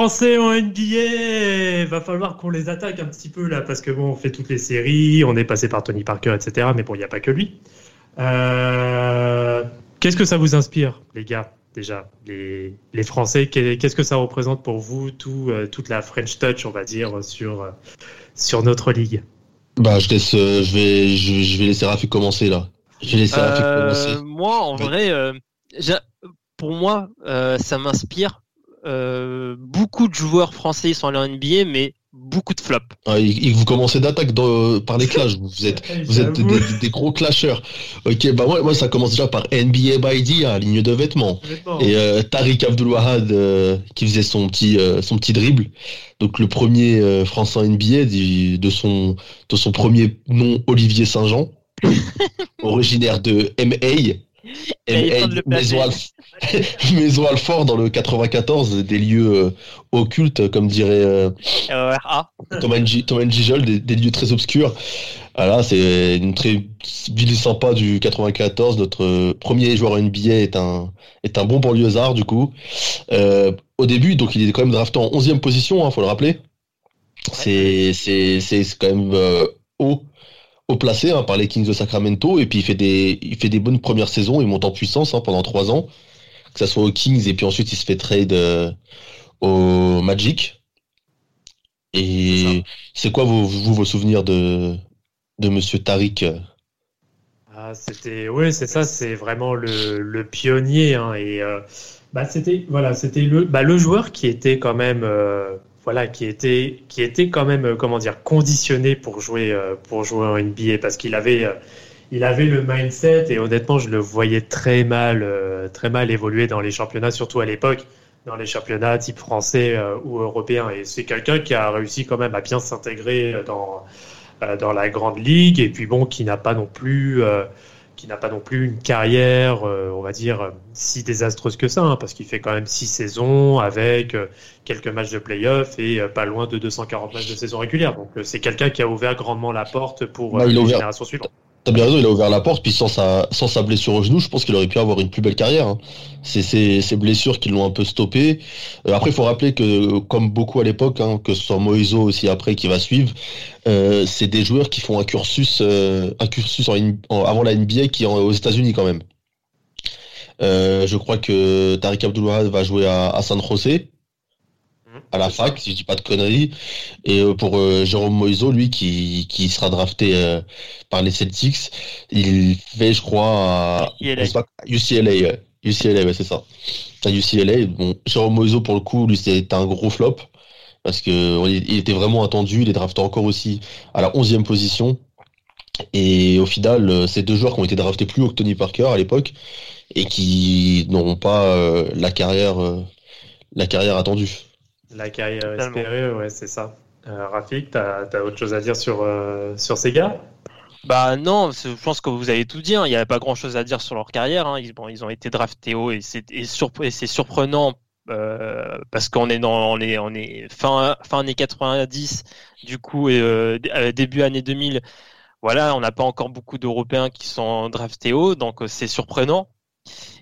Français en NBA, va falloir qu'on les attaque un petit peu là, parce que bon, on fait toutes les séries, on est passé par Tony Parker, etc. Mais bon, il n'y a pas que lui. Euh, Qu'est-ce que ça vous inspire, les gars, déjà, les, les Français Qu'est-ce que ça représente pour vous, tout, euh, toute la French touch, on va dire, sur, euh, sur notre ligue? Bah, je laisse, euh, je vais, je, je vais laisser Rafik commencer là. Je vais laisser Rafik commencer. moi, en Ouais. vrai, euh, j'a- pour moi, euh, ça m'inspire. Euh, beaucoup de joueurs français sont allés en NBA, mais beaucoup de flops. Ah, vous commencez d'attaque dans- par les clashs. Vous êtes, vous êtes des, des- des gros clasheurs. Ok, bah moi, moi ça commence déjà par NBA by D, à ligne de vêtements. Et euh, Tariq Abdul-Wahad euh, qui faisait son petit euh, son petit dribble. Donc le premier euh, français en NBA du- de son de son premier nom Olivier Saint-Jean, originaire de MA. Il Maison Alfort dans le 94, des lieux euh, occultes, comme dirait euh, Euh, ah, Thomas. Gijol, des, des lieux très obscurs. Voilà, c'est une très ville sympa du 94. Notre euh, premier joueur NBA est un est un bon banlieusard du coup. Euh, au début, donc il est quand même drafté en 11e position, hein, faut le rappeler. C'est c'est c'est c'est quand même haut haut placé hein, par les Kings de Sacramento et puis il fait des il fait des bonnes premières saisons, il monte en puissance hein, pendant trois ans, que ça soit aux Kings et puis ensuite il se fait trade euh, au Magic. Et c'est quoi vos, vous, vos souvenirs de, de Monsieur Tariq euh? Ah, c'était, oui, c'est ça, c'est vraiment le, le pionnier. hein, et euh, bah, c'était, voilà, c'était le, bah, le joueur qui était quand même, euh, voilà, qui était, qui était quand même, euh, comment dire, conditionné pour jouer, euh, pour jouer en NBA parce qu'il avait, euh, il avait le mindset et honnêtement, je le voyais très mal, très mal évoluer dans les championnats, surtout à l'époque, dans les championnats type français ou européen. Et c'est quelqu'un qui a réussi quand même à bien s'intégrer dans, dans la grande ligue et puis bon, qui n'a pas non plus, qui n'a pas non plus une carrière, euh, on va dire, euh, si désastreuse que ça, hein, parce qu'il fait quand même six saisons avec euh, quelques matchs de play-off et pas loin de 240 matchs de saison régulière. Donc c'est quelqu'un qui a ouvert grandement la porte pour Bah, euh, il a T'as bien raison, il a ouvert la porte, puis sans sa, sans sa blessure au genou, je pense qu'il aurait pu avoir une plus belle carrière. hein. C'est ces blessures qui l'ont un peu stoppé. Euh, après, il faut rappeler que, comme beaucoup à l'époque, hein, que ce soit Moiso aussi après qui va suivre, euh, c'est des joueurs qui font un cursus, euh, un cursus avant la NBA qui est aux États-Unis quand même. Je crois que Tariq Abdul-Wahad va jouer à, à San José, à la fac, si je dis pas de conneries. Et euh, pour euh, Jérôme Moiso, lui, qui, qui sera drafté euh, par les Celtics, il fait, je crois, UCLA. pas, UCLA, ouais. UCLA, ouais, c'est ça. À UCLA, bon, Jérôme Moiso, pour le coup, lui, c'était un gros flop. Parce que il était vraiment attendu, il est drafté encore aussi à la 11e position. Et au final, euh, c'est deux joueurs qui ont été draftés plus haut que Tony Parker à l'époque et qui n'auront pas euh, la carrière euh, la carrière attendue. La carrière Totalement. espérée, ouais, c'est ça. Euh, Rafik, t'as as autre chose à dire sur, euh, sur ces gars bah non, je pense que vous avez tout dit. hein. Il n'y avait pas grand-chose à dire sur leur carrière. hein. Ils, bon, ils ont été draftés haut et c'est et surp- et c'est surprenant euh, parce qu'on est dans on est, on est fin fin années 90, du coup et, euh, début année 2000. Voilà, on n'a pas encore beaucoup d'Européens qui sont draftés haut, donc c'est surprenant.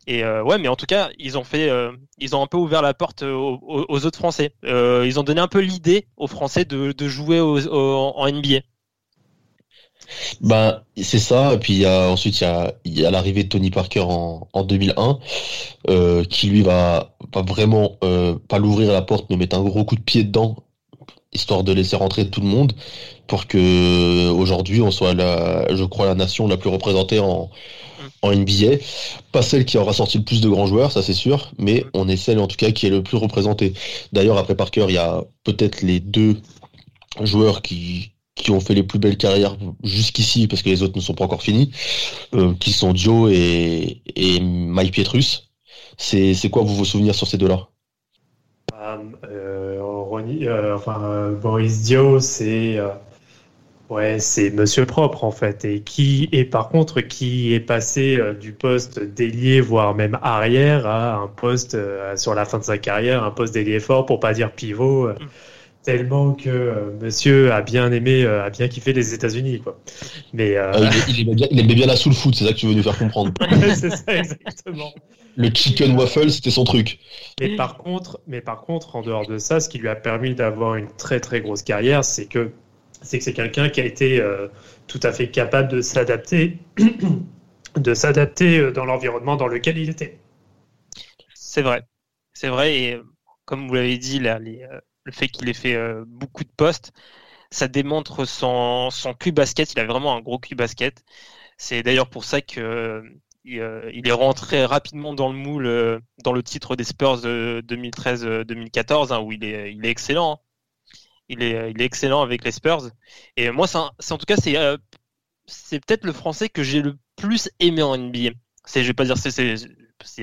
Et euh, ouais, mais en tout cas, ils ont fait, euh, ils ont un peu ouvert la porte aux, aux- autres Français. Euh, ils ont donné un peu l'idée aux Français de, jouer en NBA. Ben, c'est ça. Et puis ensuite, il y a, l'arrivée de Tony Parker en, en 2001, euh, qui lui va, vraiment euh, pas l'ouvrir la porte, mais mettre un gros coup de pied dedans histoire de laisser rentrer tout le monde pour que aujourd'hui on soit la, je crois la nation la plus représentée en, en NBA. Pas celle qui aura sorti le plus de grands joueurs, ça c'est sûr, mais on est celle en tout cas qui est le plus représentée. D'ailleurs après Parker, il y a peut-être les deux joueurs qui qui ont fait les plus belles carrières jusqu'ici parce que les autres ne sont pas encore finis, euh, qui sont Dio et, et Mike Pietrus. C'est quoi vous vos souvenirs sur ces deux-là? Euh, euh, enfin, Boris Dio, c'est Ouais, c'est Monsieur Propre en fait, et qui est par contre qui est passé euh, du poste d'ailier voire même arrière à un poste euh, sur la fin de sa carrière, un poste d'ailier fort pour pas dire pivot, euh, mm. tellement que Monsieur a bien aimé, a bien kiffé les États-Unis quoi. Mais il, aimait bien, il, aimait bien, la soul food, c'est ça que tu veux nous faire comprendre. c'est ça exactement. Le chicken waffle, c'était son truc. Mais par contre, mais par contre, en dehors de ça, ce qui lui a permis d'avoir une très très grosse carrière, c'est que c'est que c'est quelqu'un qui a été euh, tout à fait capable de s'adapter, de s'adapter euh, dans l'environnement dans lequel il était. C'est vrai, c'est vrai. Et euh, comme vous l'avez dit, le fait qu'il ait fait beaucoup de postes, ça démontre son, son cul basket. Il a vraiment un gros cul basket. C'est d'ailleurs pour ça que il, est rentré rapidement dans le moule dans le titre des Spurs de 2013-2014, hein, où il est, il est excellent. Hein il est, excellent avec les Spurs. Et moi, c'est en tout cas, c'est euh, peut-être le français que j'ai le plus aimé en NBA. Je vais pas dire, c'est,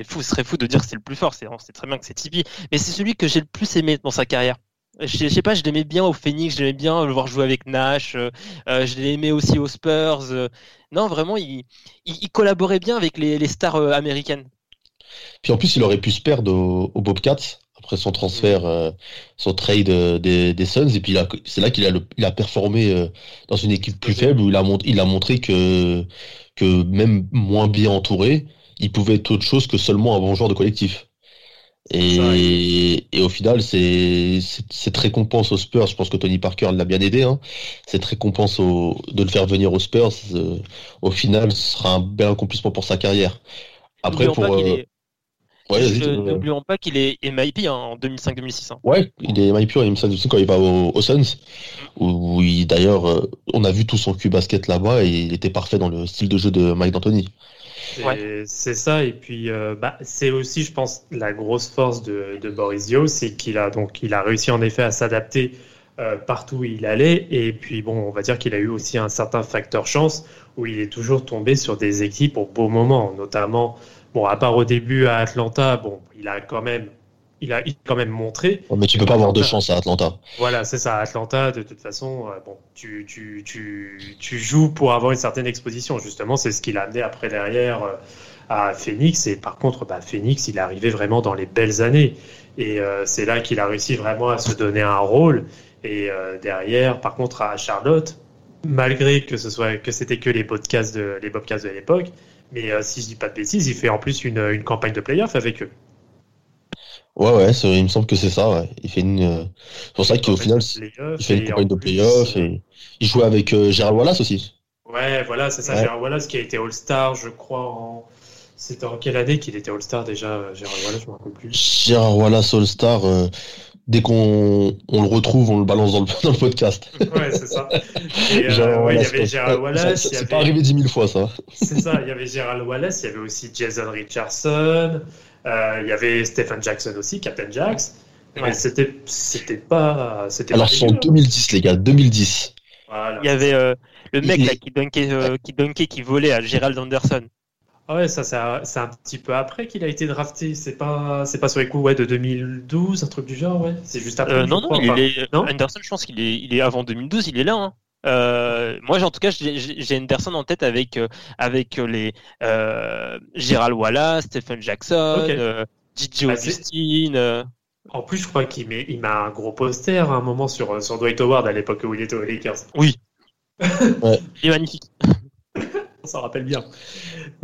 fou, ce serait fou de dire que c'est le plus fort. C'est très bien que c'est Tipeee, mais c'est celui que j'ai le plus aimé dans sa carrière. Je, sais pas, je l'aimais bien au Phoenix, je l'aimais bien le voir jouer avec Nash, euh, euh je l'aimais aussi aux Spurs. Euh. non, vraiment, il, il, collaborait bien avec les, les stars américaines. Puis en plus, il aurait pu se perdre aux au Bobcats après son transfert, mm. son trade des, des, Suns. Et puis c'est là qu'il a, il a performé dans une équipe plus faible où il a, il a montré que, que même moins bien entouré, il pouvait être autre chose que seulement un bon joueur de collectif. Et, et au final, c'est cette récompense aux Spurs, je pense que Tony Parker l'a bien aidé, hein, cette récompense au, de le faire venir aux Spurs, au final, ce sera un bel accomplissement pour sa carrière. Après, pour. N'oublions pas qu'il est MIP hein, en 2005-2006. Hein. Ouais, il est MIP en 2005 quand il va au, Suns. Où, d'ailleurs, euh, on a vu tout son cul basket là-bas et il était parfait dans le style de jeu de Mike D'Antoni. C'est ça, et puis euh, bah, c'est aussi, je pense, la grosse force de, de Boris Dio, c'est qu'il a donc il a réussi en effet à s'adapter euh, partout où il allait, et puis bon, on va dire qu'il a eu aussi un certain facteur chance où il est toujours tombé sur des équipes au beau moment, notamment Bon, à part au début à Atlanta, bon, il a quand même, il a, quand même montré. mais tu peux pas avoir de chance à Atlanta. Voilà, c'est ça. À Atlanta, de toute façon, euh, bon, tu, tu, tu, tu, joues pour avoir une certaine exposition. Justement, c'est ce qu'il a amené après derrière euh, à Phoenix. Et par contre, bah, Phoenix, il est arrivé vraiment dans les belles années. Et euh, c'est là qu'il a réussi vraiment à se donner un rôle. Et derrière, par contre, à Charlotte, malgré que ce soit que c'était que les podcasts de les podcasts de l'époque, mais euh, si je dis pas de bêtises, il fait en plus une, une campagne de playoff avec eux. Ouais, ouais, il me semble que c'est ça. Ouais. Il fait une. Euh, c'est pour ça qu'au final, il fait une campagne de playoff et il jouait avec euh, Gérald Wallace aussi. Ouais, voilà, c'est ça. Gérald Wallace qui a été All-Star, je crois, en. C'était en quelle année qu'il était All-Star déjà, Gérald Wallace, je me rappelle plus. Gérald Wallace All-Star, dès qu'on on le retrouve, on le balance dans le, dans le podcast. ouais, c'est ça. Et, euh, ouais, il y avait Gérald Wallace. C'est pas arrivé dix mille fois, ça. C'est ça, il y avait Gérald Wallace, il y avait aussi Jason Richardson, euh, il y avait Stephen Jackson aussi, Captain Jax. Ouais. C'était, c'était pas. C'était Alors, c'est en 2010, les gars, 2010. Voilà, il y avait euh, le mec là, qui, dunkait, euh, qui dunkait, qui volait à Gerald Anderson. Ah ouais, ça c'est un, petit peu après qu'il a été drafté. C'est pas c'est pas sur les coups ouais, de 2012, un truc du genre, ouais. C'est juste après. Euh, non, non, il est, Anderson, je pense qu'il est, il est avant 2012, il est là. Hein. Euh, moi, en tout cas, j'ai Anderson en tête avec euh, avec les euh, Gérald Wallace, Stephen Jackson, okay. euh, bah, Augustine. En plus, je crois qu'il met il met un gros poster à un moment sur sur Dwight Howard à l'époque où il était aux Lakers. Oui. ouais. Il est magnifique ça rappelle bien.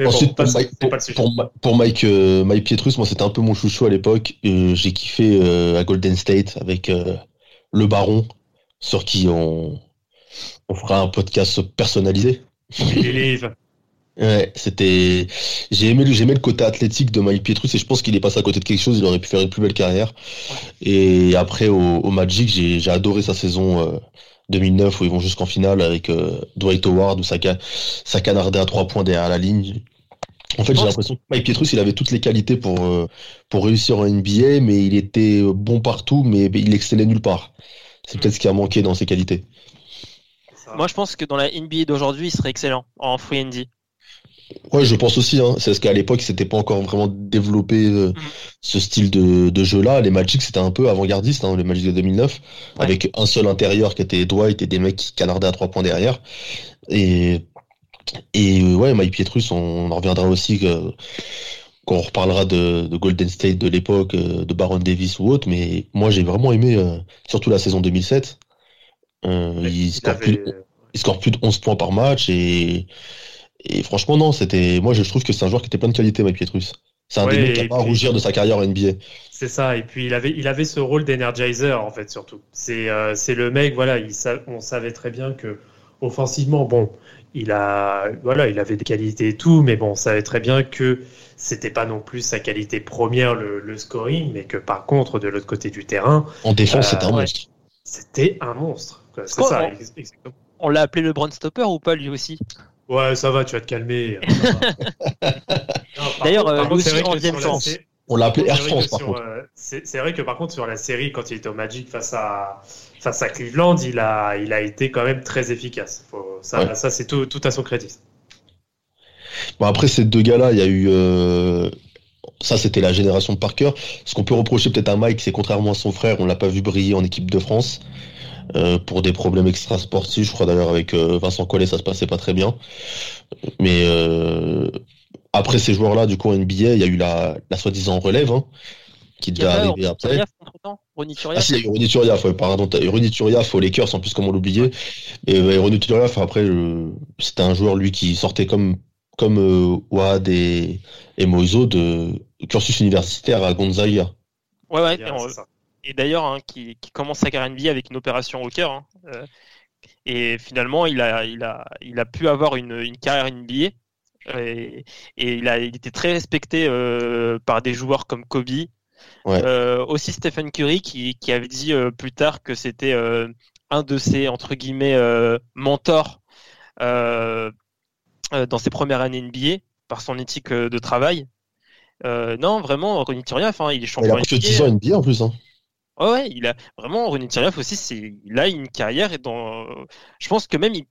Ensuite, pour, Mike, euh, Mike, Pietrus, moi c'était un peu mon chouchou à l'époque. Euh, j'ai kiffé euh, à Golden State avec le Baron, sur qui on, on fera un podcast personnalisé. Ouais, c'était. J'ai aimé, le- aimé le côté athlétique de Mike Pietrus et je pense qu'il est passé à côté de quelque chose. Il aurait pu faire une plus belle carrière. Et après, au, au Magic, j'ai adoré sa saison euh, 2009 où ils vont jusqu'en finale avec euh, Dwight Howard où ça, ça canardait à trois points derrière la ligne. En fait, j'ai l'impression que Mike Pietrus, il avait toutes les qualités pour, euh, pour réussir en NBA, mais il était bon partout, mais il excellait nulle part. C'est peut-être ce qui a manqué dans ses qualités. Ça. Moi, je pense que dans la NBA d'aujourd'hui, il serait excellent en free and D. Ouais, je pense aussi. Hein. C'est parce qu'à l'époque, c'était pas encore vraiment développé euh, ce style de, de jeu-là. Les Magic, c'était un peu avant-gardiste, hein, les Magic de 2009, Ouais. avec un seul intérieur qui était Dwight et des mecs qui canardaient à trois points derrière. Et, et euh, ouais, Mike Pietrus, on en reviendra aussi que, quand on reparlera de, de Golden State de l'époque, euh, de Baron Davis ou autre. Mais moi, j'ai vraiment aimé, euh, surtout la saison 2007. Il, Il score avait- plus, de- il score plus de 11 points par match et, et franchement, non, c'était, moi, je trouve que c'est un joueur qui était plein de qualité, Mike Pietrus. C'est un Ouais, des mecs qui a et pas à rougir de sa carrière en NBA. C'est ça, et puis il avait, il avait ce rôle d'energizer en fait surtout. C'est, euh, le mec, voilà, il on savait très bien que offensivement, bon, il a, voilà, il avait des qualités et tout, mais bon, on savait très bien que c'était pas non plus sa qualité première le, le scoring, mais que par contre de l'autre côté du terrain, En défense, Euh, c'était un ouais. monstre. c'était un monstre. Quoi. C'est Quoi, ça. on- ex- exactement. On l'a appelé le Brown Stopper ou pas lui aussi? Ouais, ça va, tu vas te calmer. D'ailleurs, euh, On l'a appelé Air France, que par sur, contre. euh, C'est c'est vrai que par contre sur la série, quand il était au Magic face à face à Cleveland, il a il a été quand même très efficace. Faut- ça Ouais. ça c'est tout, tout à son crédit. Bon, après ces deux gars-là, il y a eu. euh, Ça, c'était la génération de Parker. Ce qu'on peut reprocher peut-être à Mike, c'est contrairement à son frère, on l'a pas vu briller en équipe de France. Euh, pour des problèmes extra-sportifs, je crois d'ailleurs avec euh, Vincent Collet, ça se passait pas très bien. Mais euh, après ces joueurs-là, du coup en NBA, il y a eu la, la soi-disant relève, hein, qui Il y devait arriver après. Turiaf Ah Turiaf si, il y a eu Ronny Turiaf, ouais, pardon, t'as eu Ronny Turiaf aux Lakers, en plus comment l'oublier. Et Ronny Turiaf, après, euh, c'était un joueur, lui, qui sortait comme, comme euh, Wad et, et Moiso de cursus universitaire à Gonzaga. Ouais, ouais. On-. Et d'ailleurs, hein, qui, qui commence sa carrière NBA avec une opération au cœur. hein, euh, et finalement, il a, il a, il a pu avoir une, une carrière NBA. Et, et il, a, il était très respecté euh, par des joueurs comme Kobe. Ouais. Euh, aussi Stephen Curry qui, qui avait dit euh, plus tard que c'était euh, un de ses entre guillemets euh, mentors euh, euh, dans ses premières années NBA par son éthique euh, de travail. Euh, non, vraiment, Ronny Turiaf, hein, il est Il champion a plus de NBA. 10 ans NBA en plus. Hein. Ouais, ouais, il a vraiment Ronny Turiaf aussi, c'est il a une carrière et dans je pense que même il,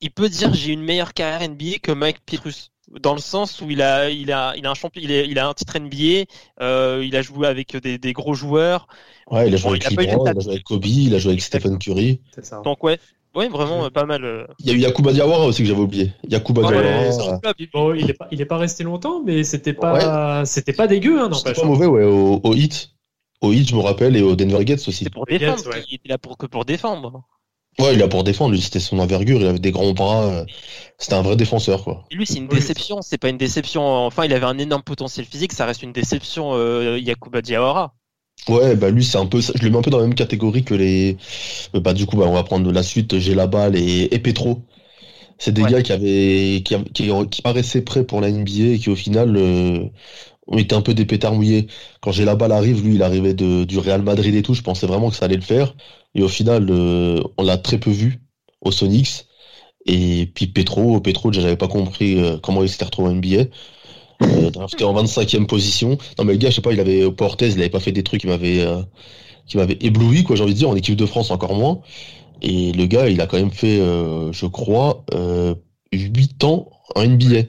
il peut dire j'ai une meilleure carrière NBA que Mike Pietrus dans le sens où il a il a il a un champion il, a un titre NBA, euh, il a joué avec des, des gros joueurs. Ouais, il a joué Bon, avec il a il joué avec Kobe, il a joué avec Stephen Curry. C'est ça. Donc ouais, ouais vraiment euh, pas mal. euh. Il y a eu Yakuba Diawara aussi que j'avais oublié. Yakuba Ouais, Diawara. ouais, Bon, il est pas il est pas resté longtemps, mais c'était pas c'était pas dégueu, hein, C'était pas mauvais, ouais, au, au hit. Au hit, je me rappelle, et au Denver Nuggets aussi. C'est pour défendre, ouais. il était là pour que pour défendre. Ouais, il a pour défendre, lui, c'était son envergure, il avait des grands bras. euh, C'était un vrai défenseur, quoi. Et lui c'est une déception, c'est pas une déception. Enfin, il avait un énorme potentiel physique, ça reste une déception euh, Yakuba Diawara. Ouais, bah lui, c'est un peu, ça- je le mets un peu dans la même catégorie que les, euh, bah du coup, bah on va prendre la suite, j'ai la balle et, et Petro. C'est des Ouais. gars qui avaient, qui, qui, qui paraissaient prêts pour la NBA et qui au final, euh, ont été un peu des pétards mouillés. Quand j'ai la balle arrive, lui, il arrivait de, du Real Madrid et tout, je pensais vraiment que ça allait le faire. Et au final, euh, on l'a très peu vu au Sonics. Et puis Petro, Petro, déjà, j'avais pas compris euh, comment il s'était retrouvé en NBA. Euh, en 25e position. Non, mais le gars, je sais pas, il avait au Portez, il avait pas fait des trucs qui m'avaient euh, qui m'avaient ébloui, quoi, j'ai envie de dire, en équipe de France encore moins. Et le gars, il a quand même fait, euh, je crois, euh, 8 ans en NBA.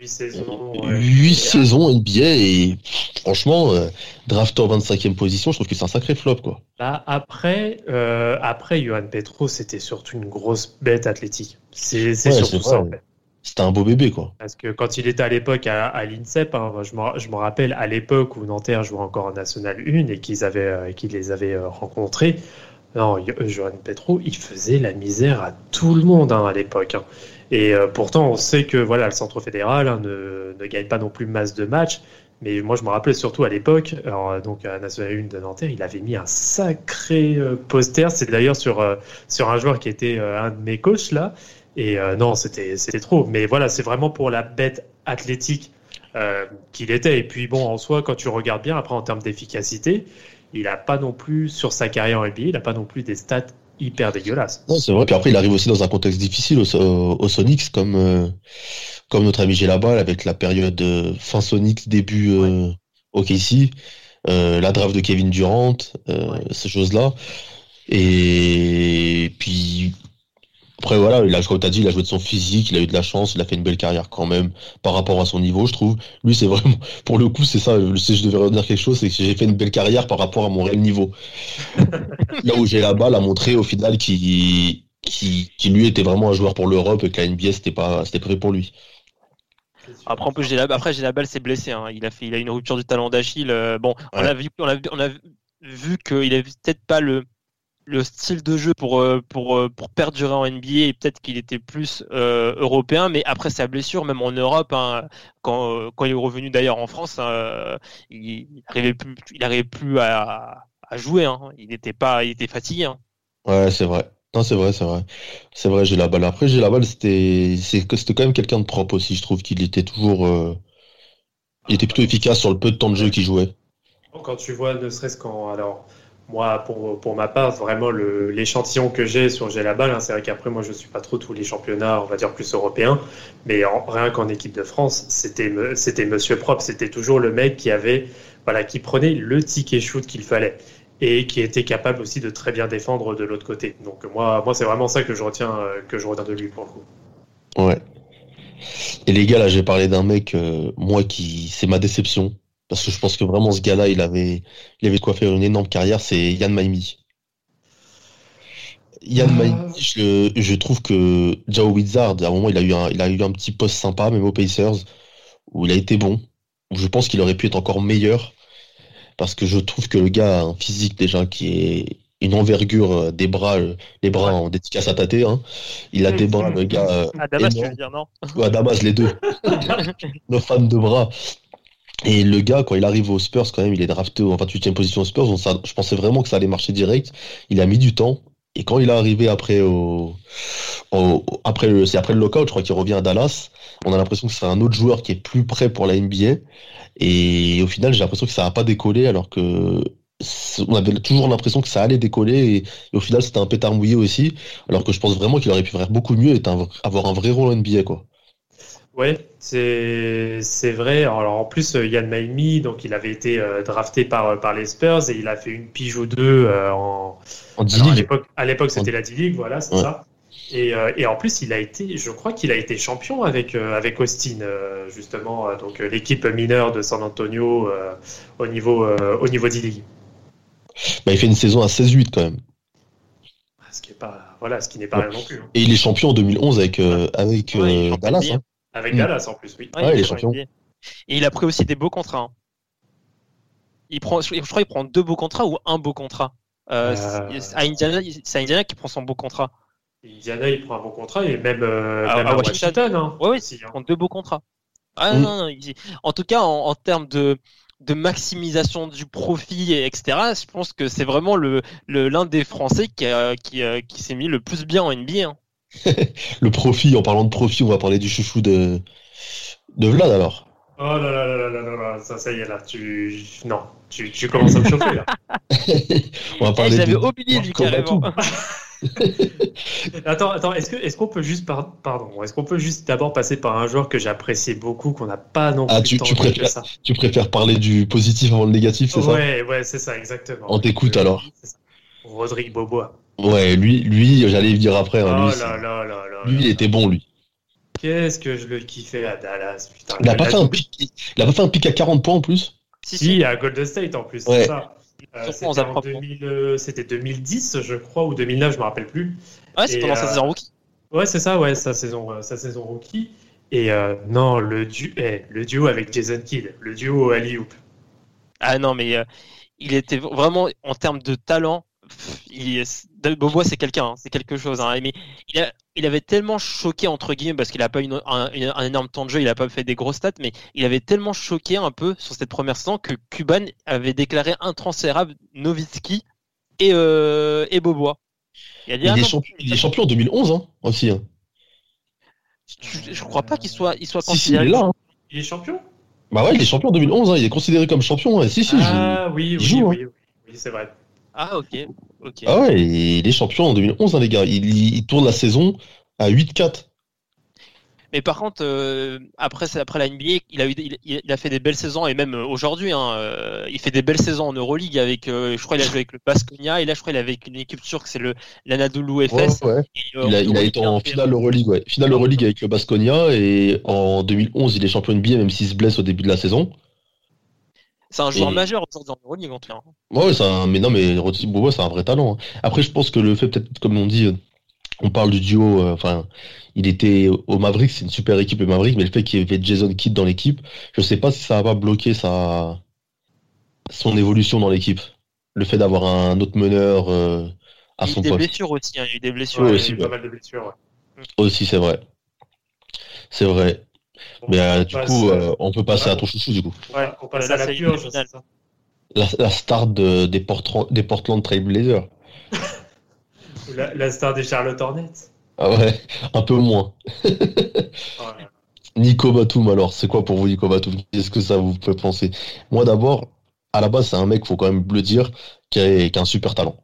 Huit saisons. ouais. 8 saisons NBA et franchement, euh, drafté en 25e position, je trouve que c'est un sacré flop, quoi. Bah, après, euh, après, Johan Petro, c'était surtout une grosse bête athlétique. C'est Ouais, surtout ça, vrai. en fait. C'était un beau bébé, quoi. Parce que quand il était à l'époque à, à l'INSEP, hein, je, me, je me rappelle à l'époque où Nanterre jouait encore en National 1 et qu'ils avaient, euh, les avaient euh, rencontrés, non, Johan Petro, il faisait la misère à tout le monde hein, à l'époque. hein. Et euh, pourtant, on sait que voilà, le centre fédéral hein, ne, ne gagne pas non plus masse de matchs. Mais moi, je me rappelle surtout à l'époque, euh, donc à National 1 de Nanterre, il avait mis un sacré euh, poster. C'est d'ailleurs sur, sur un joueur qui était un de mes coachs là. Et non, c'était trop. Mais voilà, c'est vraiment pour la bête athlétique qu'il était. Et puis bon, en soi, quand tu regardes bien, après en termes d'efficacité, il n'a pas non plus sur sa carrière en NBA, il n'a pas non plus des stats hyper dégueulasses. Non, c'est vrai. Puis après, il arrive aussi dans un contexte difficile au, au, Sonics, comme euh, comme notre ami Gélabal avec la période euh, fin Sonics début euh, OKC, euh, la draft de Kevin Durant, ces choses-là. Et puis après, voilà, il a, comme tu as dit, il a joué de son physique, il a eu de la chance, il a fait une belle carrière quand même par rapport à son niveau, je trouve. Lui, c'est vraiment, pour le coup, c'est ça, si je devais redire quelque chose, c'est que j'ai fait une belle carrière par rapport à mon réel niveau. Là où j'ai la balle a montré au final qu'il, qui, qui lui était vraiment un joueur pour l'Europe et que la NBA, c'était pas, c'était prêt pour lui. Après, en plus, j'ai la, après, j'ai la balle, s'est blessé. Hein. Il a fait, il a une rupture du talon d'Achille. Euh, bon, on a vu, on a, on a vu qu'il avait peut-être pas le, le style de jeu pour, euh, pour, euh, pour perdurer en NBA et peut-être qu'il était plus euh, européen, mais après sa blessure, même en Europe, hein, quand, quand il est revenu d'ailleurs en France, hein, il n'arrivait plus, il arrivait plus à, à jouer. Hein. Il était pas, il était fatigué. Hein. Ouais, c'est vrai. Non, c'est vrai, c'est vrai. C'est vrai, j'ai la balle. Après, j'ai la balle, c'était, c'était quand même quelqu'un de propre aussi. Je trouve qu'il était toujours, il était plutôt efficace sur le peu de temps de jeu qu'il jouait. Quand tu vois, ne serait-ce qu'en, alors, moi, pour, pour ma part, vraiment l'échantillon que j'ai sur J'ai la balle, hein, c'est vrai qu'après, moi, je ne suis pas trop tous les championnats, on va dire plus européens, mais rien qu'en équipe de France, c'était Monsieur propre, c'était toujours le mec qui avait, voilà, qui prenait le ticket shoot qu'il fallait et qui était capable aussi de très bien défendre de l'autre côté. Donc moi, moi, c'est vraiment ça que je retiens, euh, que je retiens de lui pour le coup. Ouais. Et les gars, là, j'ai parlé d'un mec, euh, moi, qui, c'est ma déception. Parce que je pense que vraiment ce gars-là, il avait, il avait de quoi faire une énorme carrière, c'est Yann Maimi. Yann euh... Maimi, je, je, trouve que Jao Wizard, à un moment, il a eu un, il a eu un petit poste sympa, même aux Pacers, où il a été bon. Où je pense qu'il aurait pu être encore meilleur. Parce que je trouve que le gars a un physique déjà qui est une envergure euh, des bras, euh, les bras en dédicace à tâter. Hein. Il a des bras, le gars. Euh, à Damas, tu veux dire, non? Ouais, à Damas, les deux. Nos fans de bras. Et le gars, quand il arrive aux Spurs, quand même, il est drafté en 28e position aux Spurs. Je pensais vraiment que ça allait marcher direct. Il a mis du temps. Et quand il est arrivé après après le, c'est après le lockout, je crois qu'il revient à Dallas. On a l'impression que c'est un autre joueur qui est plus prêt pour la NBA. Et au final, j'ai l'impression que ça n'a pas décollé, alors que on avait toujours l'impression que ça allait décoller. Et, et au final, c'était un pétard mouillé aussi. Alors que je pense vraiment qu'il aurait pu faire beaucoup mieux et avoir un vrai rôle en NBA, quoi. Ouais, c'est vrai. Alors en plus Yann Maimi, donc il avait été euh, drafté par par les Spurs et il a fait une pige ou deux euh, en, en alors, à l'époque c'était la D-League, voilà, c'est ouais. ça. Et, euh, et, en plus il a été, je crois qu'il a été champion avec avec Austin justement, donc l'équipe mineure de San Antonio au niveau au niveau D-League. Bah, il fait une saison à 16-8 quand même. Ce qui est pas voilà, ce qui n'est pas rien non plus. Hein. Et il est champion en 2011 avec avec ouais, Dallas. Hein. Avec Dallas en plus, oui. Ouais, ouais il est champion. Et il a pris aussi des beaux contrats. Hein. Il prend, je crois qu'il prend deux beaux contrats ou un beau contrat. Euh, euh... À Indiana, c'est Indiana qui prend son beau contrat. Indiana, il prend un bon contrat et même, euh, ah, même à Washington. Hein, ouais, oui, il prend deux beaux contrats. Ah, mm. non, non, en tout cas, en, en termes de, de maximisation du profit, etc. Je pense que c'est vraiment le l'un des Français qui, a, qui, qui s'est mis le plus bien en NBA. Hein. le profit, en parlant de profit, on va parler du chouchou de, de Vlad alors. Oh là là là là là là, ça, ça y est là, tu. Non, tu, tu commences à me chauffer là. on va parler J'avais oublié lui carrément. attends, attends, est-ce que est-ce qu'on peut juste par... pardon, est-ce qu'on peut juste d'abord passer par un joueur que j'appréciais beaucoup, qu'on n'a pas non plus ah, tu, tu préfères, ça? tu préfères parler du positif avant le négatif, c'est ça? Ouais, ouais, c'est ça, exactement. On t'écoute alors. Rodrigue Bobois. Ouais, lui, lui j'allais le dire après. Hein, lui, oh là là là là lui il était bon, lui. Qu'est-ce que je le kiffais à Dallas, putain. Il a, pas fait un pic, il a pas fait un pic à 40 points en plus Si, si, à Golden State en plus, ouais. c'est ça. Euh, c'était, en 2000, c'était 2010, je crois, ou 2009, je me rappelle plus. Ouais, c'est pendant euh, sa saison rookie. Ouais, c'est ça, ouais, sa saison, sa saison rookie. Et euh, non, le, du... Eh, le duo avec Jason Kidd, le duo Ali Hoop. Ah non, mais euh, il était vraiment, en termes de talent, il, Bobois c'est quelqu'un, hein, c'est quelque chose. Hein, mais il, a, il, avait tellement choqué entre guillemets parce qu'il a pas eu un, un, un, énorme temps de jeu, il a pas fait des grosses stats, mais il avait tellement choqué un peu sur cette première saison que Cuban avait déclaré intransférable Novitski et, euh, et Bobois. Il, il, est champion, il, est champion, en 2011 hein, aussi. Hein. Je, je crois pas qu'il soit, il soit Si, si, il est là. hein. Il est champion? Bah ouais, il est champion en 2011. hein, Il est considéré comme champion. hein. Si, si. je- Ah oui, oui, joue, oui, oui, oui, c'est vrai. Ah ok, Ah ouais, il est champion en 2011, hein, les gars. Il, il tourne la saison à 8-4. Mais par contre, euh, après, après la NBA, il a eu, il, il a fait des belles saisons et même euh, aujourd'hui, hein, euh, il fait des belles saisons en Euroleague avec, euh, je crois, il a joué avec le Baskonia et là, je crois, il est avec une équipe turque, c'est le l'Anadolu FS. Ouais, ouais. Et, Il a, il a Euroleague, été en fait- finale Euroleague, ouais. Finale Euroleague avec le Basconia et en 2011, il est champion NBA même s'il se blesse au début de la saison. C'est un joueur Et- majeur aujourd'hui en Euroleague en tout cas. Ouais, c'est un, mais non, mais Bobois, c'est un vrai talent. hein. Après, je pense que le fait, peut-être, comme on dit, euh, on parle du duo, euh, enfin, il était au Mavericks, c'est une super équipe, le Mavericks, mais le fait qu'il y avait Jason Kidd dans l'équipe, je sais pas si ça va pas bloquer sa, son évolution dans l'équipe. Le fait d'avoir un autre meneur euh, à Il y a eu son des poste. blessures aussi, hein, il y a eu des blessures. Ouais, aussi, il y a eu pas mal de blessures. ouais. Aussi, c'est vrai. C'est vrai. Bon, Mais euh, on du passe, coup, euh, on peut passer ouais. à ton chouchou, du coup. ouais, on passe à la purge, c'est ça La, la star de, des, Portland, des Portland Trail Blazers. Ou la, la star des Charlotte Hornets. Ah ouais, un peu moins. Ouais. Nico Batum, alors, c'est quoi pour vous, Nico Batum? Qu'est-ce que ça vous fait penser? Moi, d'abord, à la base, c'est un mec, faut quand même le dire, qui a, qui a un super talent.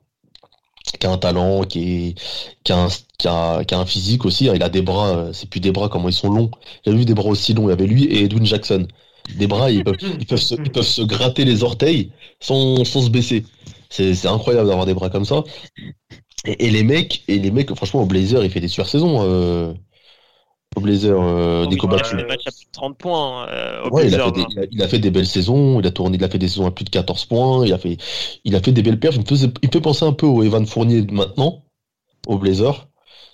Qui a un talent, qui, qui, a un, physique aussi. hein. Il a des bras, euh, c'est plus des bras, comment ils sont longs. J'ai vu des bras aussi longs. Il y avait lui et Edwin Jackson. Des bras, ils peuvent, ils peuvent, se, gratter les orteils sans, sans se baisser. C'est incroyable d'avoir des bras comme ça. Et, les mecs, et les mecs, franchement, au Blazer, il fait des super saisons. Euh, au Blazer, euh, Oui, Nico il a fait des matchs à plus de 30 points euh, au Ouais, il a, Blazers, fait des, hein. il, a, il a fait des belles saisons, il a tourné, il a fait des saisons à plus de 14 points, il a fait, il a fait des belles perfs. Il me, faisait- il me fait penser un peu au Evan Fournier de maintenant, au Blazer.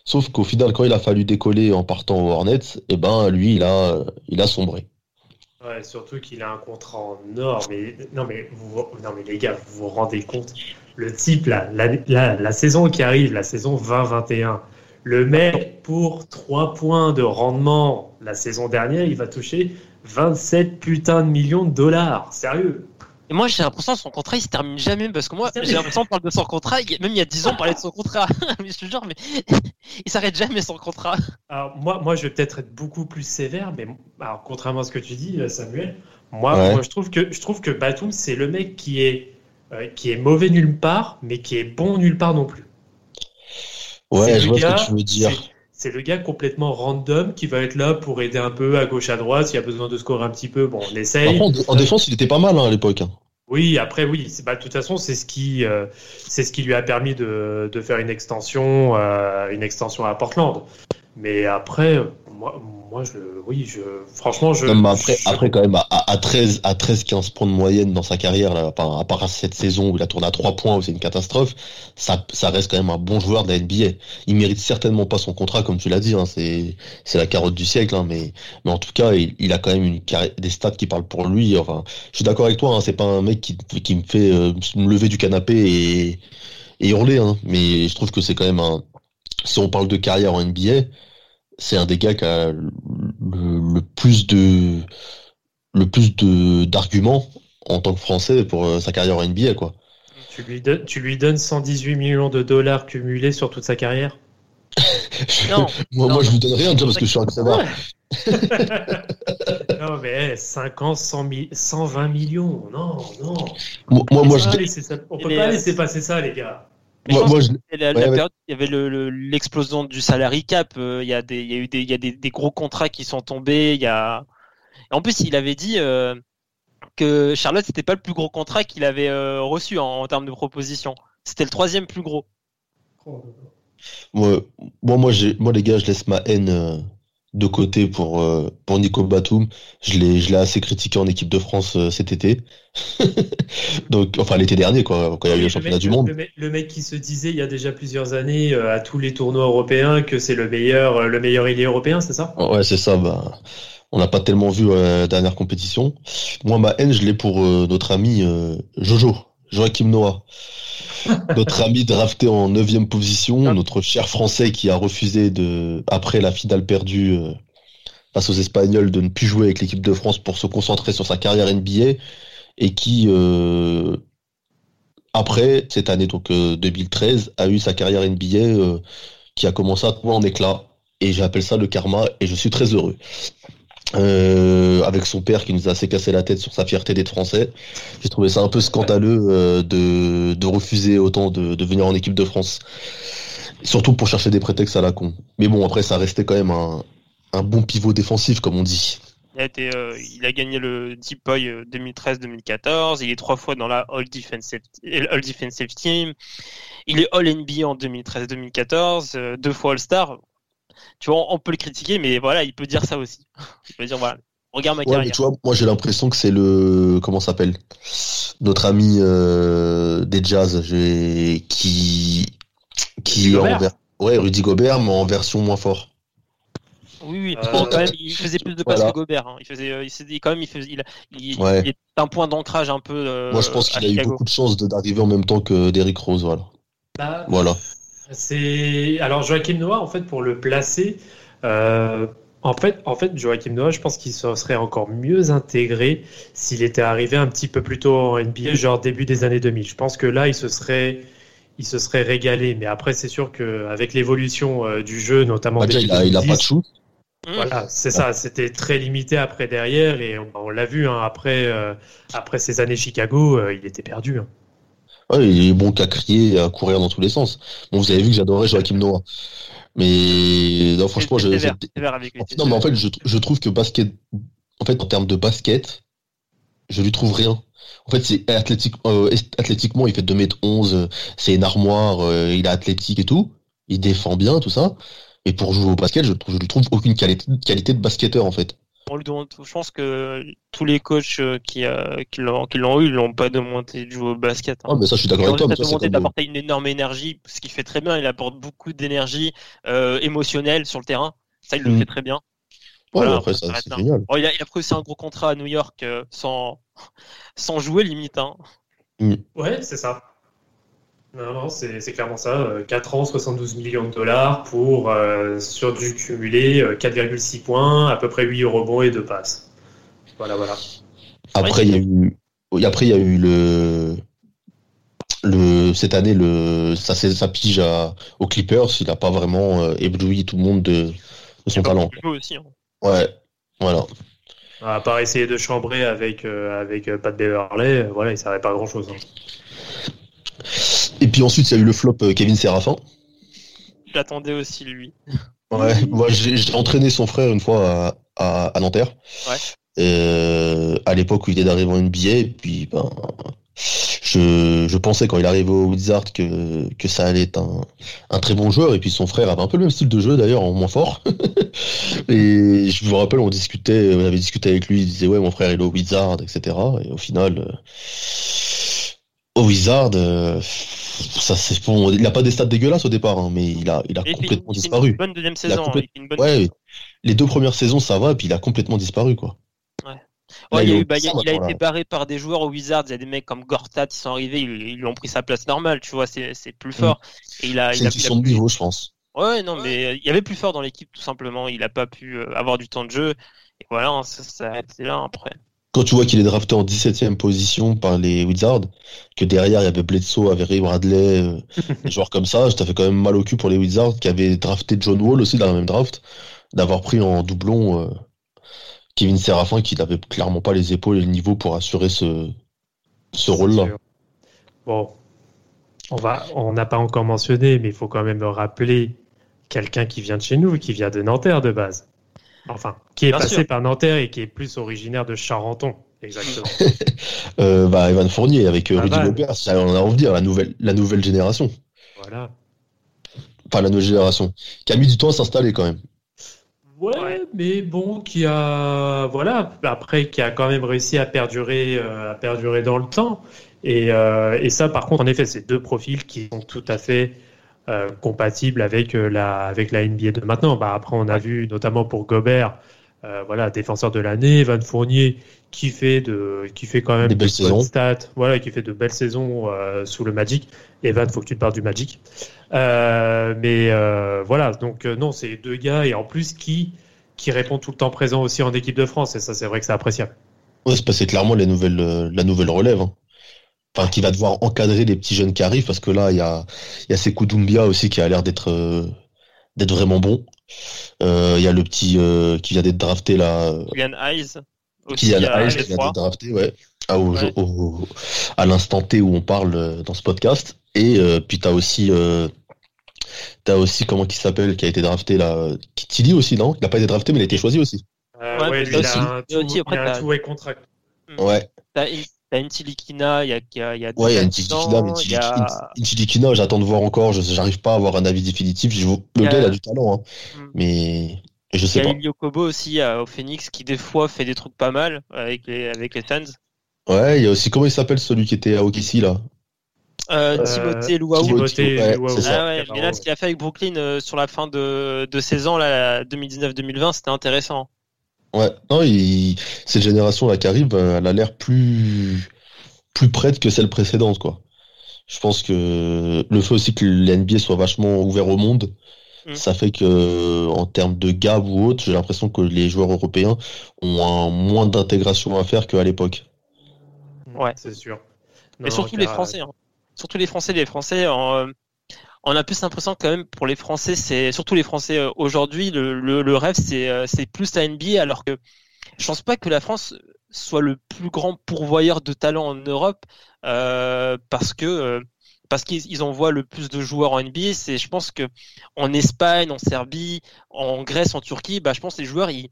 Sauf qu'au final, quand il a fallu décoller en partant aux Hornets, eh ben, lui, il a, il a sombré. Ouais, surtout qu'il a un contrat en or. Mais non, mais vous, non, mais les gars, vous vous rendez compte? Le type là, la, la, la saison qui arrive, la saison 2021, le mec pour 3 points de rendement la saison dernière, il va toucher 27 putains de millions de dollars. Sérieux? Et moi, j'ai l'impression que son contrat, il se termine jamais, parce que moi, j'ai l'impression qu'on parle de son contrat, il y a- même il y a 10 ans, on parlait de son contrat. mais je te jure, mais il s'arrête jamais son contrat. Alors moi, moi, je vais peut-être être beaucoup plus sévère, mais alors, contrairement à ce que tu dis, euh, Samuel, moi, Ouais. moi je trouve que je trouve que Batum, c'est le mec qui est euh, qui est mauvais nulle part, mais qui est bon nulle part non plus. C'est Ouais, le je vois gars- ce que tu veux dire. c'est- C'est le gars complètement random qui va être là pour aider un peu à gauche à droite. S'il y a besoin de scorer un petit peu, bon, on essaye. En, en défense, il était pas mal hein, à l'époque. hein. Oui, après oui, bah, de toute façon c'est ce qui euh, c'est ce qui lui a permis de, de faire une extension euh, une extension à Portland. Mais après moi moi je oui je franchement je Non, mais après, je- après, quand même, à, à 13, à 13, 15 points de moyenne dans sa carrière, là, à part, à part cette saison où il a tourné à 3 points, où c'est une catastrophe, ça, ça reste quand même un bon joueur de la NBA. Il mérite certainement pas son contrat, comme tu l'as dit, hein, c'est, c'est la carotte du siècle, hein, mais, mais en tout cas, il, il a quand même une, carri- des stats qui parlent pour lui. Enfin, je suis d'accord avec toi, hein, c'est pas un mec qui, qui me fait euh, me lever du canapé et, et hurler, hein, mais je trouve que c'est quand même un, si on parle de carrière en NBA, c'est un des gars qui a le, le plus de le plus de d'arguments en tant que Français pour euh, sa carrière en NBA quoi. tu lui donnes tu lui donnes 118 millions de dollars cumulés sur toute sa carrière? Non, moi, non, moi je non. lui donne rien déjà parce que je suis un crevard. non mais 5 ans 100 mi- 120 millions non non. Moi, moi, moi, On peut je, pas laisser ça- on peut Et pas les- laisser passer ça les gars. Mais je moi, pense moi, je- Et la- Ouais, la ouais. période, il y avait le- le- l'explosion du salary cap. euh, Il y a des, il y a eu des, il y a des, des gros contrats qui sont tombés. Il y a. En plus, il avait dit euh, que Charlotte c'était pas le plus gros contrat qu'il avait euh, reçu en, en termes de proposition. C'était le troisième plus gros. moi, moi, moi, les gars, je laisse ma haine euh, de côté pour euh, pour Nico Batum. Je l'ai, je l'ai assez critiqué en équipe de France euh, cet été. Donc, enfin l'été dernier quoi, quand il y a eu le championnat mec, du monde. Le mec, le mec qui se disait il y a déjà plusieurs années euh, à tous les tournois européens que c'est le meilleur, euh, le meilleur ailier européen, c'est ça? Ouais, c'est ça. Bah, on n'a pas tellement vu euh, la dernière compétition. Moi, ma haine, je l'ai pour euh, notre ami euh, Jojo, Joachim Noah. Notre ami drafté en neuvième position, notre cher Français qui a refusé de, après la finale perdue euh, face aux Espagnols, de ne plus jouer avec l'équipe de France pour se concentrer sur sa carrière NBA et qui, euh, après cette année donc euh, 2013, a eu sa carrière NBA euh, qui a commencé à tomber en éclats. et j'appelle ça le karma et je suis très heureux. Euh, avec son père qui nous a assez cassé la tête sur sa fierté d'être français. J'ai trouvé ça un peu scandaleux euh, de, de, refuser autant de, de, venir en équipe de France. Surtout pour chercher des prétextes à la con. Mais bon, après, ça restait quand même un, un bon pivot défensif, comme on dit. Il a, euh, il a gagné le Deep Boy 2013-2014. Il est trois fois dans la All Defensive, All Defensive Team. Il est All NBA en 2013-2014, deux fois All Star tu vois, on peut le critiquer, mais voilà, il peut dire ça aussi. Il peut dire, voilà, regarde ma carrière. tu vois, moi j'ai l'impression que c'est le, comment s'appelle, notre ami euh, des Jazz, qui, qui en ouais, Rudy Gobert, mais en version moins fort. Oui, oui. Euh, quand même, il faisait plus de passes que Gobert. Hein. Il faisait, euh, il, quand même, il faisait, il, il, est un point d'ancrage un peu. Moi, je pense qu'il a eu beaucoup de chance d'arriver en même temps que Derrick Rose, voilà. Bah, voilà. C'est alors Joachim Noah en fait pour le placer. Euh, en fait, en fait, Joachim Noah, je pense qu'il serait encore mieux intégré s'il était arrivé un petit peu plus tôt en NBA, genre début des années 2000. Je pense que là, il se serait, il se serait régalé. Mais après, c'est sûr qu'avec l'évolution euh, du jeu, notamment. Bah, il, a, il a pas de shoot. Voilà, c'est ça. C'était très limité après derrière et on, l'a vu hein, après, euh, après ces années Chicago, il était perdu. Hein il est bon qu'à crier et à courir dans tous les sens. Bon, vous avez vu que j'adorais Joachim Noah. Mais non, franchement, je, non, mais en fait, je, trouve que basket, en fait, en termes de basket, je lui trouve rien. En fait, c'est athlétique, euh, athlétiquement, il fait 2m11, c'est une armoire, euh, il est athlétique et tout. Il défend bien, tout ça. Et pour jouer au basket, je, je lui trouve aucune qualité, qualité de basketteur, en fait je pense que tous les coachs euh, qui, euh, qui l'ont eu, ils l'ont pas demandé de jouer au basket. Hein. Ah, mais ça, je suis d'accord avec toi. Il a demandé d'apporter une énorme énergie, ce qu'il fait très bien. Il apporte beaucoup d'énergie euh, émotionnelle sur le terrain. Ça, il le mm. fait très bien. Voilà, après, ça, c'est génial. il, a, il a pris aussi un gros contrat à New York sans, sans jouer limite. Hein. Mm. Ouais, c'est ça. Non, non, c'est clairement ça. 4 euh, ans, 72 millions de dollars pour, euh, sur du cumulé, 4,6 euh, points, à peu près 8 rebonds et 2 passes. Voilà, voilà. Après, il y a eu, après, il y a eu le, le, cette année, le, ça, ça pige à, aux Clippers. Il n'a pas vraiment ébloui tout le monde de, son talent. Aussi, hein. Ouais, voilà. À part essayer de chambrer avec, avec Pat Beverley, voilà, il ne servait pas à grand chose. Hein. Et puis ensuite, il y a eu le flop euh, Kevin Serafin. J'attendais aussi lui. Ouais, moi j'ai entraîné son frère une fois à, à, Nanterre. Ouais. Euh, à l'époque où il était d'arriver en NBA, et puis ben, je, je, pensais quand il arrivait au Wizard que, que ça allait être un, un, très bon joueur, et puis son frère avait un peu le même style de jeu d'ailleurs, en moins fort. et je vous rappelle, on discutait, on avait discuté avec lui, il disait ouais mon frère il est au Wizard, etc. Et au final, euh, au Wizard, ça c'est bon, il a pas des stats dégueulasses au départ, hein, mais il a, il a complètement disparu. Une bonne deuxième saison. Une bonne ouais, les deux premières saisons ça va, et puis il a complètement disparu quoi. Ouais. Ouais, il, a, eu, bah, il, a, été barré par des joueurs au Wizards. Il y a des mecs comme Gortat qui sont arrivés, ils, lui ont pris sa place normale, tu vois, c'est plus mm. fort. Et il a, il a, son niveau, je pense. Ouais, non, mais il y avait plus fort dans l'équipe, tout simplement. Il a pas pu euh, avoir du temps de jeu. Et voilà, hein, ça, ça c'est là après quand tu vois qu'il est drafté en 17e position par les Wizards, que derrière il y avait Bledsoe, Avery Bradley, euh, des joueurs comme ça, ça fait quand même mal au cul pour les Wizards qui avaient drafté John Wall aussi dans la même draft, d'avoir pris en doublon euh, Kevin Serafin qui n'avait clairement pas les épaules et le niveau pour assurer ce, ce rôle-là. Bon, on va, on n'a pas encore mentionné, mais il faut quand même rappeler quelqu'un qui vient de chez nous, qui vient de Nanterre de base. Enfin, qui est passé par Nanterre et qui est plus originaire de Charenton. Exactement. euh, bah, Evan Fournier avec euh, Rudy Gobert, ça on a envie de dire la nouvelle, la nouvelle génération. Voilà. Enfin, la nouvelle génération. Qui a mis du temps à s'installer quand même. Ouais, mais bon, qui a, voilà, après, qui a quand même réussi à perdurer, euh, à perdurer dans le temps. Et, euh, et ça, par contre, en effet, c'est deux profils qui sont tout à fait euh, compatible avec euh, la avec la NBA de maintenant. Bah, après, on a vu notamment pour Gobert, euh, voilà, défenseur de l'année, Van Fournier qui fait de qui fait quand même des belles saisons, stats, voilà, qui fait de belles saisons sous le Magic. Evan, faut que tu te parles du Magic. mais voilà, donc non, c'est deux gars et en plus qui qui répondent tout le temps présent aussi en équipe de France et ça, c'est vrai que c'est appréciable. Ouais, c'est clairement la nouvelle la nouvelle relève. Hein enfin qui va devoir encadrer les petits jeunes qui arrivent parce que là il y a il y a Sekou Doumbia aussi qui a l'air d'être euh, d'être vraiment bon Il y a le petit qui vient d'être drafté là. Kylian Hayes. Kylian Hayes qui vient d'être drafté, ouais. À, à l'instant T où on parle dans ce podcast. Et puis t'as aussi T'as aussi, comment qui s'appelle, qui a été drafté là Tilly aussi, non? Il n'a pas été drafté, mais il a été choisi aussi. Euh, ouais, il a un tout, il a un two-way contract. Ouais. T'as une Tilikina, il y a, y a, y a Ouais, il y a une Tilikina, mais une Tilikina, j'attends de voir encore, j'arrive pas à avoir un avis définitif. Le gars, il a du talent, hein. Mm. mais je sais pas. Il y a Ilio Kobo aussi au Phoenix qui, des fois, fait des trucs pas mal avec les, avec les Suns. Ouais, il y a aussi, comment il s'appelle celui qui était à OKC là? Euh, euh, Timothée Louaou. Timothée ah ouais, mais là, ce qu'il a fait avec Brooklyn euh, sur la fin de, de saison, là, 2019-2020, c'était intéressant. Ouais, non, cette génération là qui arrive, elle a l'air plus plus prête que celle précédente, quoi. Je pense que le fait aussi que l'NBA soit vachement ouvert au monde, mm. ça fait que en termes de gab ou autre, j'ai l'impression que les joueurs européens ont un moins d'intégration à faire qu'à l'époque. Ouais, c'est sûr. Mais surtout les Français. Hein surtout les Français, les Français, euh, on a plus l'impression quand même pour les Français, c'est surtout les Français euh, aujourd'hui, le, le, rêve c'est euh, c'est plus la NBA, alors que je pense pas que la France soit le plus grand pourvoyeur de talent en Europe parce que parce qu'ils envoient le plus de joueurs en NBA. C'est, je pense que en Espagne, en Serbie, en Grèce, en Turquie, bah, je pense que les joueurs, ils,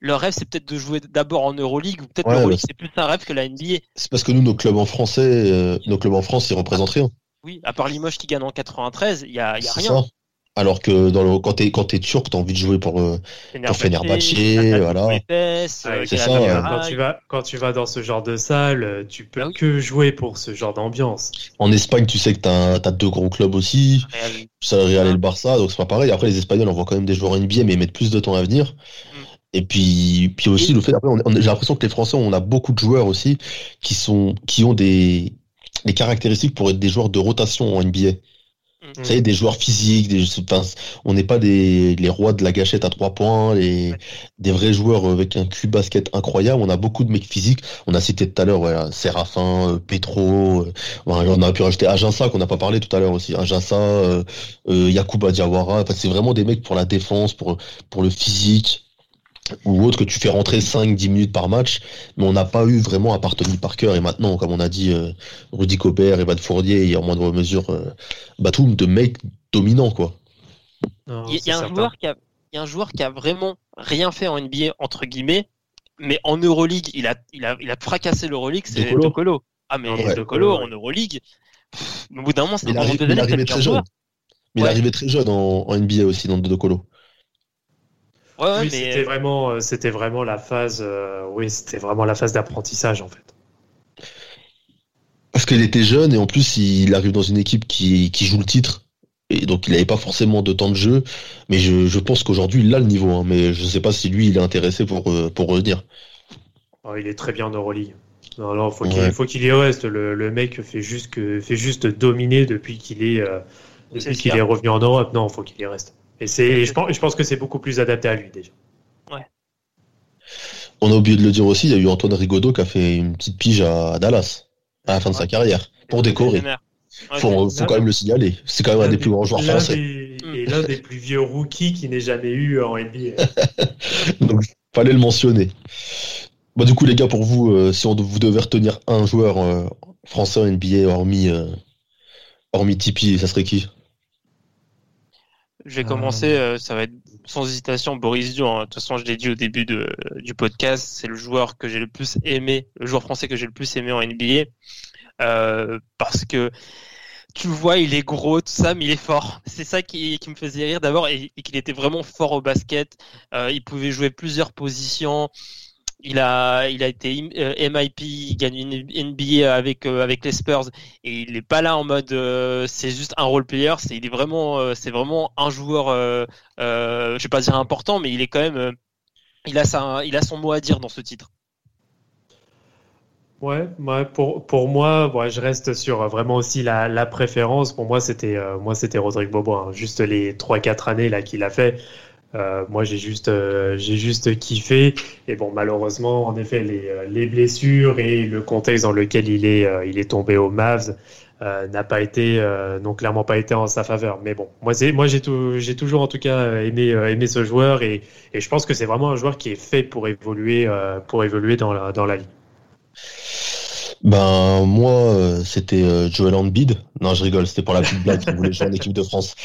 leur rêve, c'est peut-être de jouer d'abord en Euroleague ou peut-être l'Euroleague, c'est plus un rêve que la NBA. C'est parce que nous, nos clubs en français, euh, nos clubs en France, ils représentent rien. Oui, à part Limoges qui gagne en 93, il y a, y a rien. Alors que dans le, quand t'es quand es turc, t'as envie de jouer pour le pour Fenerbahçe, voilà. c'est ça. Quand tu vas quand tu vas dans ce genre de salle, tu peux ah que jouer pour ce genre d'ambiance. En Espagne, tu sais que t'as as deux gros clubs aussi, ça Real et le Barça, donc c'est pas pareil. Après, les Espagnols, on voit quand même des joueurs NBA, mais ils mettent plus de temps à venir. Et puis, puis aussi le fait, après, j'ai l'impression que les Français, on a beaucoup de joueurs aussi qui sont, qui ont des, des caractéristiques pour être des joueurs de rotation en NBA. Mm. Vous savez, des joueurs physiques, des, enfin, on n'est pas des, les rois de la gâchette à trois points, les, des vrais joueurs avec un cul basket incroyable. On a beaucoup de mecs physiques. On a cité tout à l'heure, ouais, Séraphin, euh, Petro, euh, on a pu rajouter Aginsa qu'on n'a pas parlé tout à l'heure aussi. Aginsa, euh, euh, Yakuba Diawara. Enfin, c'est vraiment des mecs pour la défense, pour, pour le physique ou autre que tu fais rentrer 5-10 minutes par match, mais on n'a pas eu vraiment à part Tony Parker et maintenant, comme on a dit, euh, Rudy Copper, Evan Fournier et en moindre mesure euh, Batum, de mecs dominants quoi. Il y, a un joueur qui a, y a un joueur qui a vraiment rien fait en NBA entre guillemets, mais en Euroleague, il a, il a, il a fracassé l'Euroleague, c'est Docolo. Ah mais ouais, Docolo en Euroleague, au bout d'un moment, c'est il arrivait très jeune. Mais il arrivait très jeune en, en NBA aussi dans Docolo oui, c'était vraiment, euh, c'était vraiment la phase, euh, oui, c'était vraiment la phase d'apprentissage en fait. Parce qu'il était jeune et en plus il arrive dans une équipe qui, qui joue le titre et donc il n'avait pas forcément de temps de jeu. Mais je, je pense qu'aujourd'hui il a le niveau, hein, mais je ne sais pas si lui il est intéressé pour euh, pour revenir. Oh, il est très bien en Euroleague. Non, non, faut qu'il faut qu'il y reste. Le, le, mec fait juste que fait juste dominer depuis qu'il est, depuis qu'il est revenu en Europe. Non, faut qu'il y reste. Et c'est, je pense, je pense que c'est beaucoup plus adapté à lui déjà. Ouais. On a oublié de le dire aussi, il y a eu Antoine Rigaudot qui a fait une petite pige à Dallas à la fin de sa carrière pour décorer. Faut, faut quand même le signaler. C'est quand même un des plus grands joueurs français. Et l'un des plus vieux rookies qui n'ait jamais eu en NBA. Donc, fallait le mentionner. Bah, du coup, les gars, pour vous, euh, si on, vous devez retenir un joueur euh, français en NBA hormis, euh, hormis Tipeee, ça serait qui? Je vais commencer, euh, ça va être sans hésitation Boris Dion. Hein. De toute façon, je l'ai dit au début de, du podcast, c'est le joueur que j'ai le plus aimé, le joueur français que j'ai le plus aimé en NBA, euh, parce que tu le vois, il est gros, tout ça, mais il est fort. C'est ça qui, qui, me faisait rire d'abord, et, qu'il était vraiment fort au basket. Euh, il pouvait jouer plusieurs positions il a, il a été MIP, euh, il gagne une NBA avec euh, avec les Spurs et il est pas là en mode euh, c'est juste un role player, c'est vraiment c'est vraiment un joueur je vais pas dire important mais il est quand même il a sa, il a son mot à dire dans ce titre. Ouais, ouais pour, pour moi, je reste sur vraiment aussi la, la préférence. Pour moi, c'était moi c'était Rodrigue Bobo. Hein. Juste les 3-4 années là qu'il a fait. Euh, moi, j'ai juste, euh, j'ai juste kiffé. Et bon, malheureusement, en effet, les, euh, les, blessures et le contexte dans lequel il est, il est tombé au Mavs n'a pas été, non clairement pas été en sa faveur. Mais bon, moi c'est, moi j'ai j'ai toujours en tout cas aimé aimé ce joueur et, et je pense que c'est vraiment un joueur qui est fait pour évoluer pour évoluer dans la dans la ligue. Ben moi, euh, c'était euh, Joel Embiid. Non, je rigole, c'était pour la petite blague qui voulait jouer en équipe de France.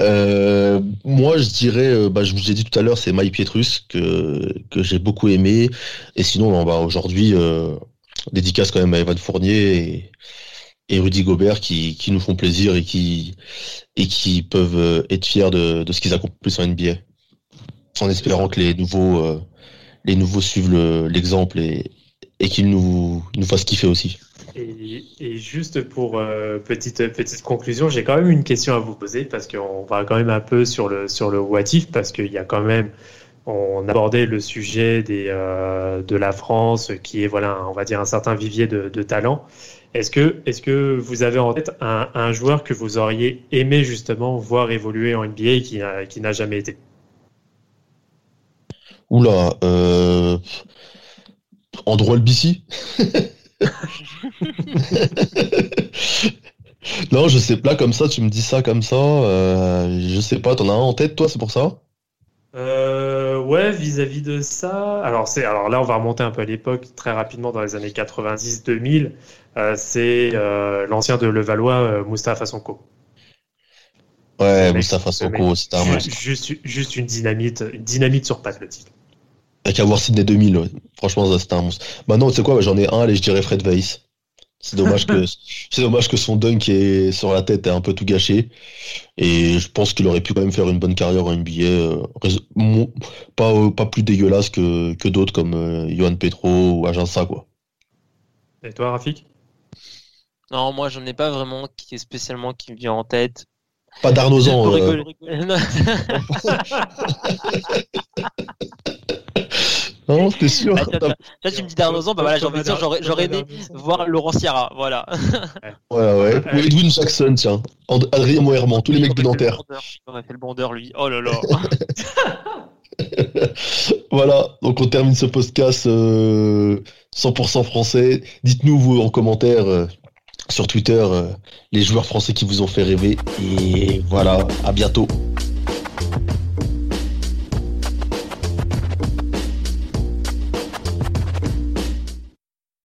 Euh, moi, je dirais, bah, je vous ai dit tout à l'heure, c'est Mike Pietrus que que j'ai beaucoup aimé. Et sinon, bah, aujourd'hui, dédicace quand même à Evan Fournier et, et Rudy Gobert qui, qui nous font plaisir et qui et qui peuvent être fiers de, de ce qu'ils accomplissent en NBA. En espérant que les nouveaux les nouveaux suivent l'exemple et et qu'il nous, nous fasse kiffer aussi. Et, juste pour euh, petite petite conclusion, j'ai quand même une question à vous poser parce qu'on va quand même un peu sur le sur le what if parce qu'il y a quand même on abordait le sujet des euh, de la France qui est voilà on va dire un certain vivier de, de talent. Est-ce que est-ce que vous avez en tête un, un, joueur que vous auriez aimé justement voir évoluer en NBA et qui qui n'a jamais été? Oula, euh, Andrew BC Non, je sais pas, comme ça, tu me dis ça comme ça. Euh, je sais pas, t'en as un en tête, toi, c'est pour ça? Euh, Ouais, vis-à-vis de ça. Alors, c'est, alors là, on va remonter un peu à l'époque, très rapidement, dans les années 90-2000. Euh, c'est l'ancien de Levallois, Moustapha Sonko. Ouais, Moustapha Sonko, c'était un juste, juste, une dynamite, une dynamite sur patte, le titre. Avec avoir Sydney 2000, franchement, ça c'était un monstre. Maintenant, tu sais quoi, j'en ai un, allez, je dirais Fred Weiss. C'est dommage que c'est dommage que son dunk est sur la tête est un peu tout gâché. Et je pense qu'il aurait pu quand même faire une bonne carrière en NBA, euh, pas euh, pas plus dégueulasse que, que d'autres comme euh, Johan Petro ou Agença quoi. Et toi, Rafik? Non, moi j'en ai pas vraiment qui est spécialement qui me vient en tête. Pas d'Arnozan. Non, c'était sûr. Bah, tu me dis Darnozan, bah voilà, j'ai envie de dire, j'aurais aimé voir Laurent Sierra, voilà. Ouais, ouais. Ou Edwin Jackson, tiens? Adrien Moerman, tous les mecs de Nanterre. Il aurait fait le bandeur, lui. Oh là là. voilà, donc on termine ce podcast 100% euh, français. Dites-nous, vous, en commentaire. Euh, sur Twitter, euh, les joueurs français qui vous ont fait rêver. Et voilà, à bientôt.